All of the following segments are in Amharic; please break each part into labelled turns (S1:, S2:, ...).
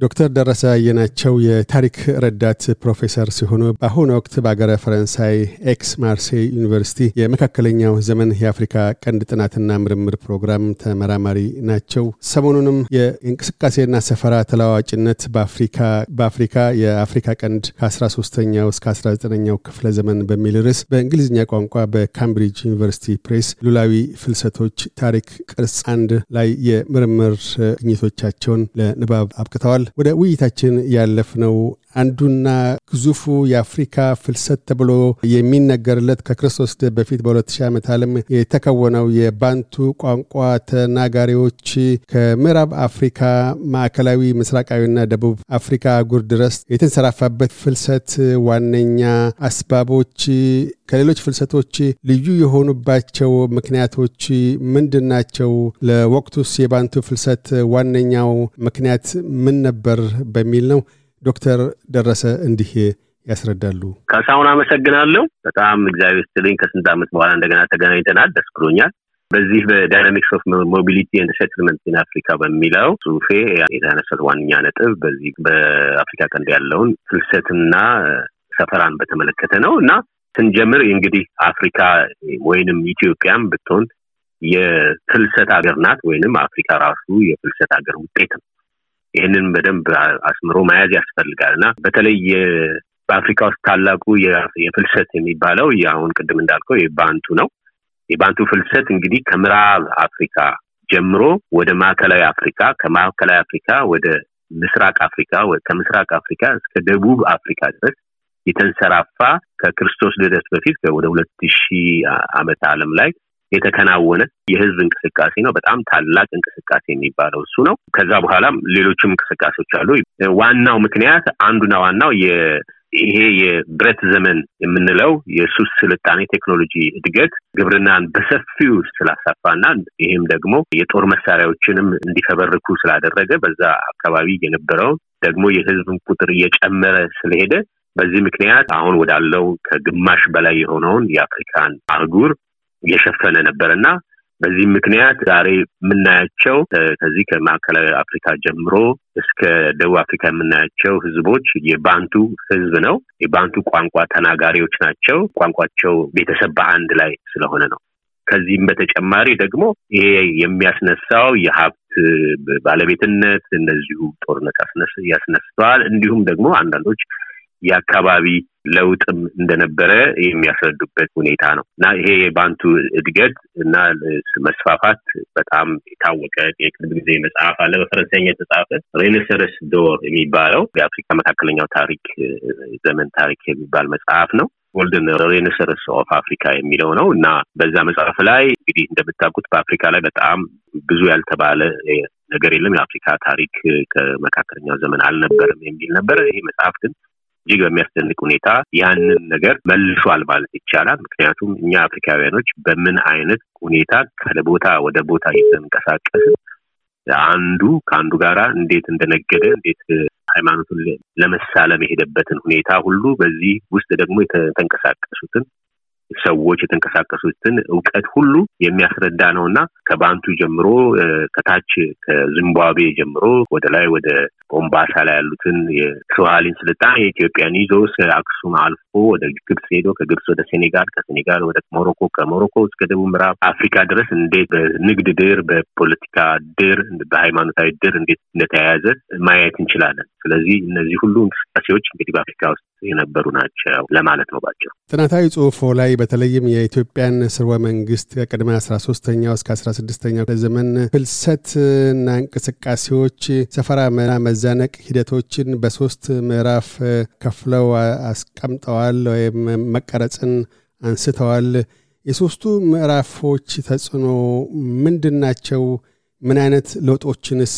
S1: ዶክተር ደረሰ አየናቸው የታሪክ ረዳት ፕሮፌሰር ሲሆኑ በአሁኑ ወቅት በአገረ ፈረንሳይ ኤክስ ማርሴይ ዩኒቨርሲቲ የመካከለኛው ዘመን የአፍሪካ ቀንድ ጥናትና ምርምር ፕሮግራም ተመራማሪ ናቸው። ሰሞኑንም የእንቅስቃሴና ሰፈራ ተለዋዋጭነት በአፍሪካ የአፍሪካ ቀንድ ከ13ኛው እስከ 19ኛው ክፍለ ዘመን በሚል ርዕስ በእንግሊዝኛ ቋንቋ በካምብሪጅ ዩኒቨርሲቲ ፕሬስ ሉላዊ ፍልሰቶች ታሪክ ቅርጽ አንድ ላይ የምርምር ግኝቶቻቸውን ለንባብ አብቅተዋል። ወደ ውይይታችን ያለፍነው አንዱና ግዙፉ የአፍሪካ ፍልሰት ተብሎ የሚነገርለት ከክርስቶስ በፊት በ2000 ዓመት ዓለም የተከወነው የባንቱ ቋንቋ ተናጋሪዎች ከምዕራብ አፍሪካ ማዕከላዊ ምስራቃዊና ደቡብ አፍሪካ አህጉር ድረስ የተንሰራፋበት ፍልሰት ዋነኛ አስባቦች ከሌሎች ፍልሰቶች ልዩ የሆኑባቸው ምክንያቶች ምንድን ናቸው? ለወቅቱስ የባንቱ ፍልሰት ዋነኛው ምክንያት ምን ነበር? በሚል ነው። ዶክተር ደረሰ እንዲህ ያስረዳሉ።
S2: ካሳሁን አመሰግናለሁ። በጣም እግዚአብሔር ይስጥልኝ። ከስንት ዓመት በኋላ እንደገና ተገናኝተናል። ደስ ብሎኛል። በዚህ በ Dynamics of Mobility and Settlement in Africa በሚለው ጽሁፌ የተነሳት ዋነኛ ነጥብ በዚህ በአፍሪካ ቀንድ ያለውን ፍልሰትና ሰፈራን በተመለከተ ነው እና ስንጀምር እንግዲህ አፍሪካ ወይንም ኢትዮጵያም ብትሆን የፍልሰት ሀገር ናት፣ ወይንም አፍሪካ ራሱ የፍልሰት ሀገር ውጤት ነው። ይህንን በደንብ አስምሮ መያዝ ያስፈልጋል እና በተለይ በአፍሪካ ውስጥ ታላቁ የፍልሰት የሚባለው አሁን ቅድም እንዳልከው የባንቱ ነው። የባንቱ ፍልሰት እንግዲህ ከምዕራብ አፍሪካ ጀምሮ ወደ ማዕከላዊ አፍሪካ፣ ከማዕከላዊ አፍሪካ ወደ ምስራቅ አፍሪካ፣ ከምስራቅ አፍሪካ እስከ ደቡብ አፍሪካ ድረስ የተንሰራፋ ከክርስቶስ ልደት በፊት ወደ ሁለት ሺህ ዓመት ዓለም ላይ የተከናወነ የህዝብ እንቅስቃሴ ነው። በጣም ታላቅ እንቅስቃሴ የሚባለው እሱ ነው። ከዛ በኋላም ሌሎችም እንቅስቃሴዎች አሉ። ዋናው ምክንያት አንዱና ዋናው ይሄ የብረት ዘመን የምንለው የሱስ ስልጣኔ ቴክኖሎጂ እድገት ግብርናን በሰፊው ስላሳፋና ይህም ደግሞ የጦር መሳሪያዎችንም እንዲፈበርኩ ስላደረገ በዛ አካባቢ የነበረው ደግሞ የህዝብን ቁጥር እየጨመረ ስለሄደ በዚህ ምክንያት አሁን ወዳለው ከግማሽ በላይ የሆነውን የአፍሪካን አህጉር የሸፈነ ነበር እና በዚህ ምክንያት ዛሬ የምናያቸው ከዚህ ከማዕከላዊ አፍሪካ ጀምሮ እስከ ደቡብ አፍሪካ የምናያቸው ህዝቦች የባንቱ ህዝብ ነው። የባንቱ ቋንቋ ተናጋሪዎች ናቸው። ቋንቋቸው ቤተሰብ በአንድ ላይ ስለሆነ ነው። ከዚህም በተጨማሪ ደግሞ ይሄ የሚያስነሳው የሀብት ባለቤትነት እነዚሁ ጦርነት ያስነስተዋል። እንዲሁም ደግሞ አንዳንዶች የአካባቢ ለውጥም እንደነበረ የሚያስረዱበት ሁኔታ ነው እና ይሄ የባንቱ እድገት እና መስፋፋት በጣም የታወቀ የቅርብ ጊዜ መጽሐፍ አለ በፈረንሳይኛ የተጻፈ rhinocéros d'or የሚባለው የአፍሪካ መካከለኛው ታሪክ ዘመን ታሪክ የሚባል መጽሐፍ ነው። Golden Rhinoceros of Africa የሚለው ነው እና በዛ መጽሐፍ ላይ እንግዲህ እንደምታውቁት በአፍሪካ ላይ በጣም ብዙ ያልተባለ ነገር የለም። የአፍሪካ ታሪክ ከመካከለኛው ዘመን አልነበረም የሚል ነበረ። ይሄ መጽሐፍ ግን እጅግ በሚያስደንቅ ሁኔታ ያንን ነገር መልሷል ማለት ይቻላል። ምክንያቱም እኛ አፍሪካውያኖች በምን አይነት ሁኔታ ከቦታ ወደ ቦታ እየተንቀሳቀስን አንዱ ከአንዱ ጋራ እንዴት እንደነገደ እንዴት ሃይማኖቱን ለመሳለም የሄደበትን ሁኔታ ሁሉ በዚህ ውስጥ ደግሞ የተንቀሳቀሱትን ሰዎች የተንቀሳቀሱትን እውቀት ሁሉ የሚያስረዳ ነው እና ከባንቱ ጀምሮ ከታች ከዚምባብዌ ጀምሮ ወደ ላይ ወደ ሞምባሳ ላይ ያሉትን የስዋሂሊን ስልጣኔ የኢትዮጵያን ይዞ አክሱም አልፎ ወደ ግብጽ ሄዶ ከግብጽ ወደ ሴኔጋል ከሴኔጋል ወደ ሞሮኮ ከሞሮኮ እስከ ደቡብ ምዕራብ አፍሪካ ድረስ እንዴት በንግድ ድር፣ በፖለቲካ ድር፣ በሃይማኖታዊ ድር እንዴት እንደተያያዘ ማየት እንችላለን። ስለዚህ እነዚህ ሁሉ እንቅስቃሴዎች እንግዲህ በአፍሪካ ውስጥ የነበሩ ናቸው ለማለት ነው ባቸው።
S1: ጥናታዊ ጽሁፎ ላይ በተለይም የኢትዮጵያን ስርወ መንግስት ከቅድመ አስራ ሶስተኛው እስከ አስራ ስድስተኛው ዘመን ፍልሰትና እንቅስቃሴዎች ሰፈራ መዛነቅ ሂደቶችን በሶስት ምዕራፍ ከፍለው አስቀምጠዋል ወይም መቀረጽን አንስተዋል። የሶስቱ ምዕራፎች ተጽዕኖ ምንድን ናቸው? ምን አይነት ለውጦችንስ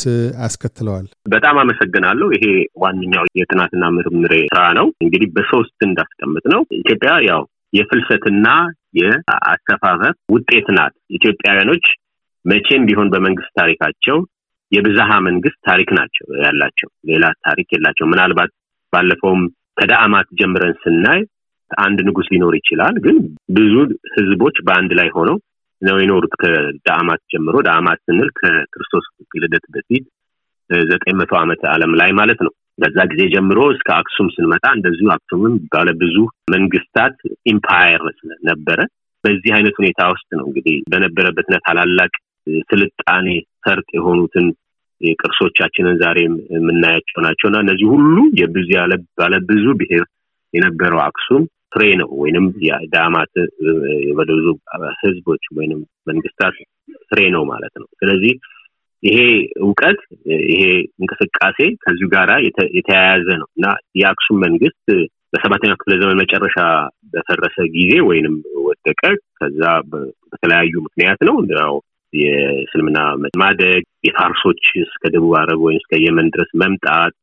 S1: አስከትለዋል?
S2: በጣም አመሰግናለሁ። ይሄ ዋነኛው የጥናትና ምርምሬ ስራ ነው። እንግዲህ በሶስት እንዳስቀምጥ ነው። ኢትዮጵያ ያው የፍልሰትና የአሰፋፈር ውጤት ናት። ኢትዮጵያውያኖች መቼም ቢሆን በመንግስት ታሪካቸው የብዝሃ መንግስት ታሪክ ናቸው ያላቸው፣ ሌላ ታሪክ የላቸው። ምናልባት ባለፈውም ከዳአማት ጀምረን ስናይ አንድ ንጉስ ሊኖር ይችላል። ግን ብዙ ህዝቦች በአንድ ላይ ሆነው ነው የኖሩት ከዳአማት ጀምሮ። ዳአማት ስንል ከክርስቶስ ልደት በፊት ዘጠኝ መቶ ዓመት ዓለም ላይ ማለት ነው። በዛ ጊዜ ጀምሮ እስከ አክሱም ስንመጣ እንደዚሁ አክሱምም ባለ ብዙ መንግስታት empire ነበረ። በዚህ አይነት ሁኔታ ውስጥ ነው እንግዲህ በነበረበት ታላላቅ ስልጣኔ ፈርጥ የሆኑትን ቅርሶቻችንን ዛሬ የምናያቸው ናቸው እና እነዚህ ሁሉ የብዙ ባለ ብዙ ብሔር የነበረው አክሱም ፍሬ ነው ወይንም ዳማት የበደዙ ህዝቦች ወይንም መንግስታት ፍሬ ነው ማለት ነው። ስለዚህ ይሄ እውቀት ይሄ እንቅስቃሴ ከዚሁ ጋር የተያያዘ ነው እና የአክሱም መንግስት በሰባተኛው ክፍለ ዘመን መጨረሻ በፈረሰ ጊዜ ወይንም ወደቀ። ከዛ በተለያዩ ምክንያት ነው ያው የእስልምና ማደግ፣ የፋርሶች እስከ ደቡብ አረብ ወይም እስከ የመን ድረስ መምጣት፣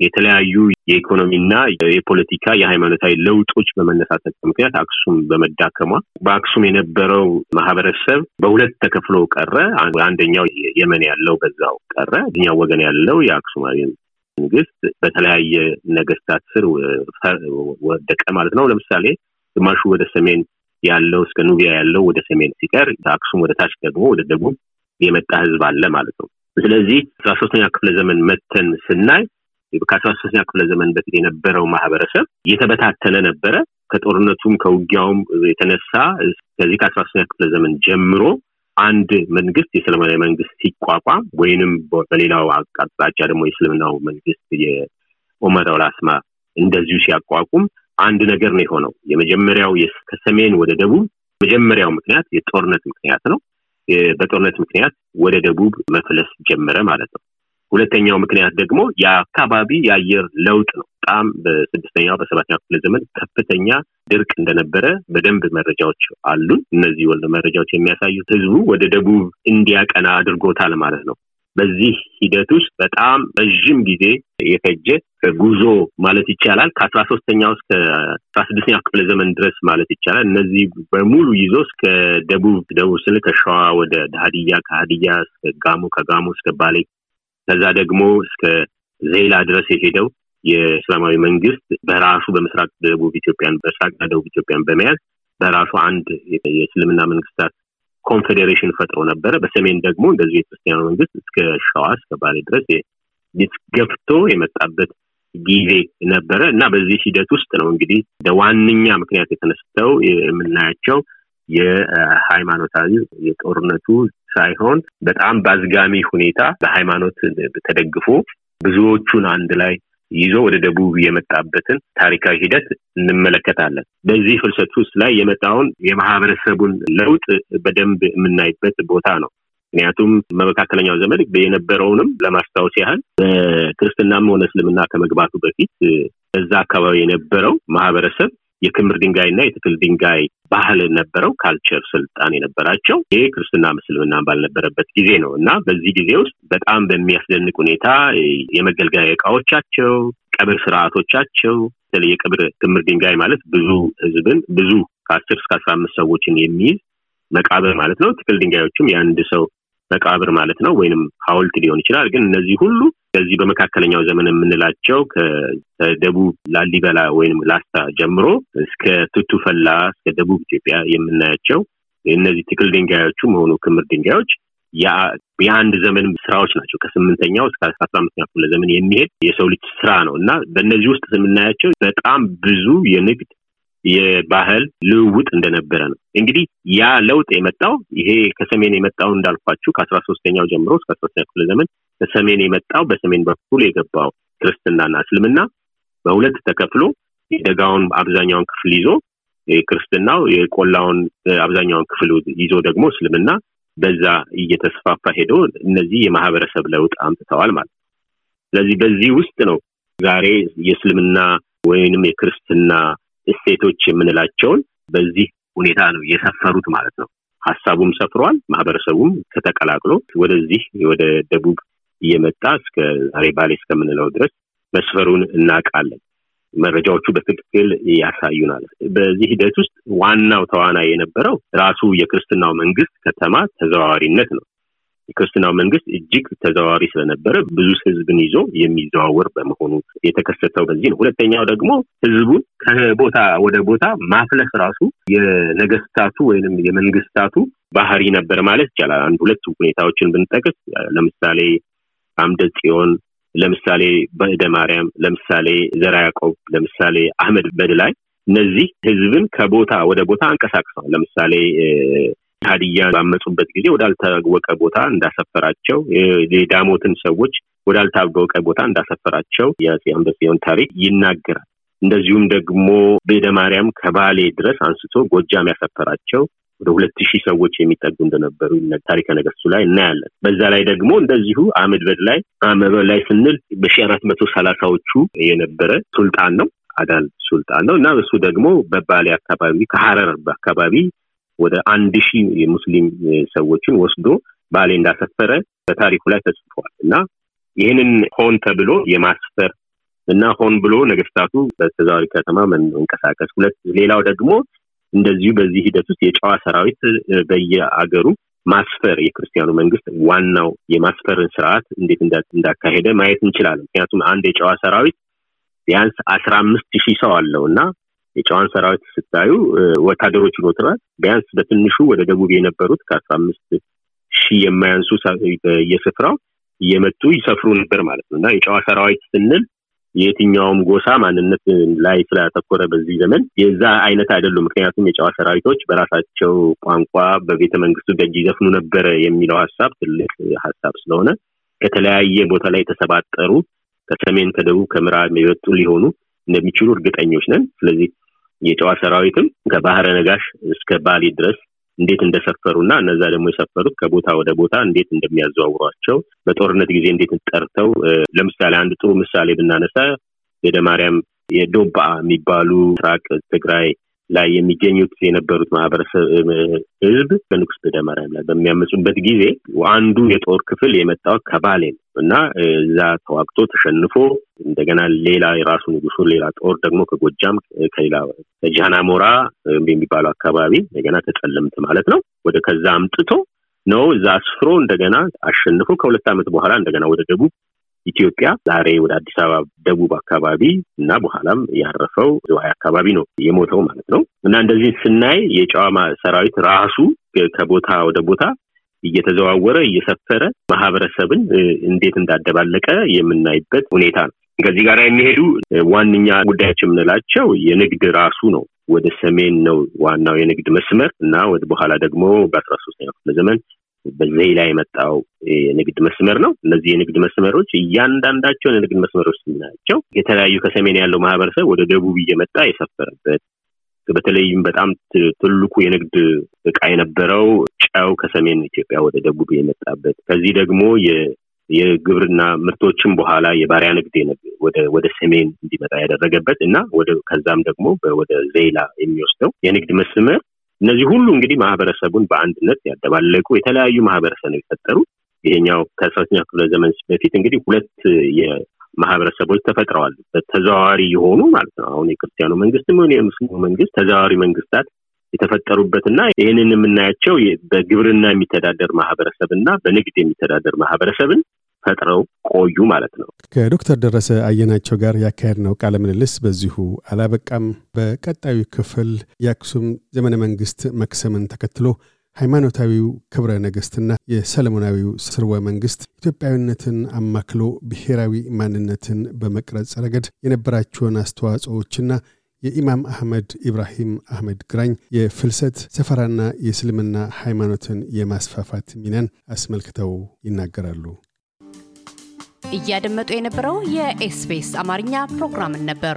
S2: የተለያዩ የኢኮኖሚና የፖለቲካ የሃይማኖታዊ ለውጦች በመነሳታቸው ምክንያት አክሱም በመዳከሟ በአክሱም የነበረው ማህበረሰብ በሁለት ተከፍሎ ቀረ። አንደኛው የመን ያለው በዛው ቀረ፣ እኛው ወገን ያለው የአክሱማዊ መንግስት በተለያየ ነገስታት ስር ወደቀ ማለት ነው። ለምሳሌ ግማሹ ወደ ሰሜን ያለው እስከ ኑቢያ ያለው ወደ ሰሜን ሲቀር አክሱም ወደ ታች ደግሞ ወደ ደቡብ የመጣ ህዝብ አለ ማለት ነው። ስለዚህ አስራ ሶስተኛ ክፍለ ዘመን መተን ስናይ ከአስራ ሶስተኛ ክፍለ ዘመን በፊት የነበረው ማህበረሰብ እየተበታተነ ነበረ። ከጦርነቱም ከውጊያውም የተነሳ ከዚህ ከአስራ ሶስተኛ ክፍለ ዘመን ጀምሮ አንድ መንግስት የእስልምናዊ መንግስት ሲቋቋም ወይንም በሌላው አቅጣጫ ደግሞ የእስልምናው መንግስት የኦመር አልአስማ እንደዚሁ ሲያቋቁም አንድ ነገር ነው የሆነው። የመጀመሪያው ከሰሜን ወደ ደቡብ መጀመሪያው ምክንያት የጦርነት ምክንያት ነው። በጦርነት ምክንያት ወደ ደቡብ መፍለስ ጀመረ ማለት ነው። ሁለተኛው ምክንያት ደግሞ የአካባቢ የአየር ለውጥ ነው። በጣም በስድስተኛው በሰባተኛው ክፍለ ዘመን ከፍተኛ ድርቅ እንደነበረ በደንብ መረጃዎች አሉን። እነዚህ ወደ መረጃዎች የሚያሳዩት ህዝቡ ወደ ደቡብ እንዲያቀና አድርጎታል ማለት ነው። በዚህ ሂደት ውስጥ በጣም ረዥም ጊዜ የፈጀ ጉዞ ማለት ይቻላል ከአስራ ሶስተኛው እስከ አስራ ስድስተኛው ክፍለ ዘመን ድረስ ማለት ይቻላል። እነዚህ በሙሉ ይዞ እስከ ደቡብ ደቡብ ስል ከሸዋ ወደ ሀዲያ፣ ከሀዲያ እስከ ጋሞ፣ ከጋሞ እስከ ባሌ ከዛ ደግሞ እስከ ዜላ ድረስ የሄደው የእስላማዊ መንግስት በራሱ በምስራቅ ደቡብ ኢትዮጵያን በምስራቅና ደቡብ ኢትዮጵያን በመያዝ በራሱ አንድ የእስልምና መንግስታት ኮንፌዴሬሽን ፈጥሮ ነበረ። በሰሜን ደግሞ እንደዚሁ የክርስቲያኑ መንግስት እስከ ሸዋ እስከ ባሌ ድረስ ገፍቶ የመጣበት ጊዜ ነበረ እና በዚህ ሂደት ውስጥ ነው እንግዲህ ዋነኛ ምክንያት የተነስተው የምናያቸው የሃይማኖታዊ የጦርነቱ ሳይሆን በጣም በአዝጋሚ ሁኔታ በሃይማኖት ተደግፎ ብዙዎቹን አንድ ላይ ይዞ ወደ ደቡብ የመጣበትን ታሪካዊ ሂደት እንመለከታለን። በዚህ ፍልሰት ውስጥ ላይ የመጣውን የማህበረሰቡን ለውጥ በደንብ የምናይበት ቦታ ነው። ምክንያቱም በመካከለኛው ዘመን የነበረውንም ለማስታወስ ያህል በክርስትናም ሆነ እስልምና ከመግባቱ በፊት በዛ አካባቢ የነበረው ማህበረሰብ የክምር ድንጋይ እና የትክል ድንጋይ ባህል ነበረው፣ ካልቸር ስልጣን የነበራቸው ይህ ክርስትና ምስልምና ባልነበረበት ጊዜ ነው እና በዚህ ጊዜ ውስጥ በጣም በሚያስደንቅ ሁኔታ የመገልገያ እቃዎቻቸው፣ ቀብር ስርዓቶቻቸው በተለይ የቀብር ክምር ድንጋይ ማለት ብዙ ህዝብን ብዙ ከአስር እስከ አስራ አምስት ሰዎችን የሚይዝ መቃብር ማለት ነው። ትክል ድንጋዮችም የአንድ ሰው መቃብር ማለት ነው፣ ወይንም ሀውልት ሊሆን ይችላል። ግን እነዚህ ሁሉ ከዚህ በመካከለኛው ዘመን የምንላቸው ከደቡብ ላሊበላ ወይም ላስታ ጀምሮ እስከ ቱቱፈላ እስከ ደቡብ ኢትዮጵያ የምናያቸው እነዚህ ትክል ድንጋዮቹ መሆኑ ክምር ድንጋዮች የአንድ ዘመን ስራዎች ናቸው። ከስምንተኛው እስከ አስራ አምስተኛ ክፍለ ዘመን የሚሄድ የሰው ልጅ ስራ ነው እና በእነዚህ ውስጥ የምናያቸው በጣም ብዙ የንግድ የባህል ልውውጥ እንደነበረ ነው። እንግዲህ ያ ለውጥ የመጣው ይሄ ከሰሜን የመጣው እንዳልኳችሁ ከአስራ ሶስተኛው ጀምሮ እስከ አስራ ሶስተኛ ክፍለ ዘመን ከሰሜን የመጣው በሰሜን በኩል የገባው ክርስትናና እስልምና በሁለት ተከፍሎ የደጋውን አብዛኛውን ክፍል ይዞ ክርስትናው የቆላውን አብዛኛውን ክፍል ይዞ ደግሞ እስልምና በዛ እየተስፋፋ ሄዶ እነዚህ የማህበረሰብ ለውጥ አምጥተዋል ማለት ነው። ስለዚህ በዚህ ውስጥ ነው ዛሬ የእስልምና ወይንም የክርስትና እሴቶች የምንላቸውን በዚህ ሁኔታ ነው የሰፈሩት ማለት ነው። ሀሳቡም ሰፍሯል። ማህበረሰቡም ከተቀላቅሎ ወደዚህ ወደ ደቡብ እየመጣ እስከ ዛሬ ባሌ እስከምንለው ድረስ መስፈሩን እናውቃለን። መረጃዎቹ በትክክል ያሳዩናል። በዚህ ሂደት ውስጥ ዋናው ተዋናይ የነበረው ራሱ የክርስትናው መንግስት ከተማ ተዘዋዋሪነት ነው። የክርስትናው መንግስት እጅግ ተዘዋዋሪ ስለነበረ ብዙ ህዝብን ይዞ የሚዘዋወር በመሆኑ የተከሰተው በዚህ ነው። ሁለተኛው ደግሞ ህዝቡን ከቦታ ወደ ቦታ ማፍለስ ራሱ የነገስታቱ ወይንም የመንግስታቱ ባህሪ ነበር ማለት ይቻላል። አንድ ሁለት ሁኔታዎችን ብንጠቅስ ለምሳሌ አምደ ጽዮን፣ ለምሳሌ በእደ ማርያም፣ ለምሳሌ ዘራ ያዕቆብ፣ ለምሳሌ አህመድ በድላይ እነዚህ ህዝብን ከቦታ ወደ ቦታ አንቀሳቅሰዋል። ለምሳሌ ሀዲያ ባመፁበት ጊዜ ወዳልታወቀ ቦታ እንዳሰፈራቸው፣ የዳሞትን ሰዎች ወዳልታወቀ ቦታ እንዳሰፈራቸው የአፄ ታሪክ ይናገራል። እንደዚሁም ደግሞ ቤደ ማርያም ከባሌ ድረስ አንስቶ ጎጃም ያሰፈራቸው ወደ ሁለት ሺህ ሰዎች የሚጠጉ እንደነበሩ ታሪከ ነገስቱ ላይ እናያለን። በዛ ላይ ደግሞ እንደዚሁ አህመድ በድ ላይ አህመድ ላይ ስንል በሺ አራት መቶ ሰላሳዎቹ የነበረ ሱልጣን ነው አዳል ሱልጣን ነው እና እሱ ደግሞ በባሌ አካባቢ ከሀረር አካባቢ ወደ አንድ ሺህ የሙስሊም ሰዎችን ወስዶ ባሌ እንዳሰፈረ በታሪኩ ላይ ተጽፏል እና ይህንን ሆን ተብሎ የማስፈር እና ሆን ብሎ ነገስታቱ በተዛዋሪ ከተማ መንቀሳቀስ ሁለት ሌላው ደግሞ እንደዚሁ በዚህ ሂደት ውስጥ የጨዋ ሰራዊት በየአገሩ ማስፈር የክርስቲያኑ መንግስት ዋናው የማስፈርን ስርዓት እንዴት እንዳካሄደ ማየት እንችላለን። ምክንያቱም አንድ የጨዋ ሰራዊት ቢያንስ አስራ አምስት ሺህ ሰው አለው እና የጨዋን ሰራዊት ስታዩ ወታደሮች ይኖትራል ቢያንስ በትንሹ ወደ ደቡብ የነበሩት ከአስራ አምስት ሺህ የማያንሱ በየስፍራው እየመጡ ይሰፍሩ ነበር ማለት ነው እና የጨዋ ሰራዊት ስንል የትኛውም ጎሳ ማንነት ላይ ስላተኮረ በዚህ ዘመን የዛ አይነት አይደሉም። ምክንያቱም የጨዋ ሰራዊቶች በራሳቸው ቋንቋ በቤተ መንግስቱ ደጅ ይዘፍኑ ነበረ የሚለው ሀሳብ ትልቅ ሀሳብ ስለሆነ ከተለያየ ቦታ ላይ የተሰባጠሩ ከሰሜን፣ ከደቡብ፣ ከምዕራብ የወጡ ሊሆኑ እንደሚችሉ እርግጠኞች ነን። ስለዚህ የጨዋ ሰራዊትም ከባህረ ነጋሽ እስከ ባሊ ድረስ እንዴት እንደሰፈሩ እና እነዛ ደግሞ የሰፈሩት ከቦታ ወደ ቦታ እንዴት እንደሚያዘዋውሯቸው በጦርነት ጊዜ እንዴት ጠርተው ለምሳሌ አንድ ጥሩ ምሳሌ ብናነሳ ቤደ ማርያም የዶባ የሚባሉ ምስራቅ ትግራይ ላይ የሚገኙት የነበሩት ማህበረሰብ ህዝብ በንጉስ ማርያም ላይ በሚያመፁበት ጊዜ አንዱ የጦር ክፍል የመጣው ከባሌ ነው እና እዛ ተዋግቶ ተሸንፎ እንደገና ሌላ የራሱ ንጉሱ ሌላ ጦር ደግሞ ከጎጃም ከሌላ ከጃናሞራ የሚባለው አካባቢ እንደገና ከጸለምት ማለት ነው። ወደ ከዛ አምጥቶ ነው እዛ አስፍሮ እንደገና አሸንፎ ከሁለት ዓመት በኋላ እንደገና ወደ ደቡብ ኢትዮጵያ ዛሬ ወደ አዲስ አበባ ደቡብ አካባቢ እና በኋላም ያረፈው ዝዋይ አካባቢ ነው የሞተው ማለት ነው። እና እንደዚህ ስናይ የጨዋ ሰራዊት ራሱ ከቦታ ወደ ቦታ እየተዘዋወረ እየሰፈረ ማህበረሰብን እንዴት እንዳደባለቀ የምናይበት ሁኔታ ነው። ከዚህ ጋር የሚሄዱ ዋነኛ ጉዳዮች የምንላቸው የንግድ ራሱ ነው። ወደ ሰሜን ነው ዋናው የንግድ መስመር እና ወደ በኋላ ደግሞ በአስራ ሶስተኛው ክፍለ ዘመን በዘይ ላይ የመጣው የንግድ መስመር ነው። እነዚህ የንግድ መስመሮች እያንዳንዳቸውን የንግድ መስመሮች ስናያቸው የተለያዩ ከሰሜን ያለው ማህበረሰብ ወደ ደቡብ እየመጣ የሰፈረበት በተለይም በጣም ትልቁ የንግድ እቃ የነበረው ጨው ከሰሜን ኢትዮጵያ ወደ ደቡብ የመጣበት ከዚህ ደግሞ የግብርና ምርቶችን በኋላ የባሪያ ንግድ ወደ ሰሜን እንዲመጣ ያደረገበት እና ከዛም ደግሞ ወደ ዜላ የሚወስደው የንግድ መስመር እነዚህ ሁሉ እንግዲህ ማህበረሰቡን በአንድነት ያደባለቁ የተለያዩ ማህበረሰብ ነው የፈጠሩ። ይሄኛው ከአስራተኛ ክፍለ ዘመን በፊት እንግዲህ ሁለት ማህበረሰቦች ተፈጥረዋል። በተዘዋዋሪ የሆኑ ማለት ነው። አሁን የክርስቲያኑ መንግስትም ሆነ የሙስሊሙ መንግስት ተዘዋዋሪ መንግስታት የተፈጠሩበትና ይህንን የምናያቸው በግብርና የሚተዳደር ማህበረሰብ እና በንግድ የሚተዳደር ማህበረሰብን ፈጥረው ቆዩ ማለት ነው።
S1: ከዶክተር ደረሰ አየናቸው ጋር ያካሄድነው ቃለ ምልልስ በዚሁ አላበቃም። በቀጣዩ ክፍል የአክሱም ዘመነ መንግስት መክሰምን ተከትሎ ሃይማኖታዊው ክብረ ነገሥትና የሰለሞናዊው ስርወ መንግስት ኢትዮጵያዊነትን አማክሎ ብሔራዊ ማንነትን በመቅረጽ ረገድ የነበራቸውን አስተዋጽኦዎችና የኢማም አህመድ ኢብራሂም አህመድ ግራኝ የፍልሰት ሰፈራና የእስልምና ሃይማኖትን የማስፋፋት ሚናን አስመልክተው ይናገራሉ።
S3: እያደመጡ የነበረው የኤስቢኤስ አማርኛ ፕሮግራምን ነበር።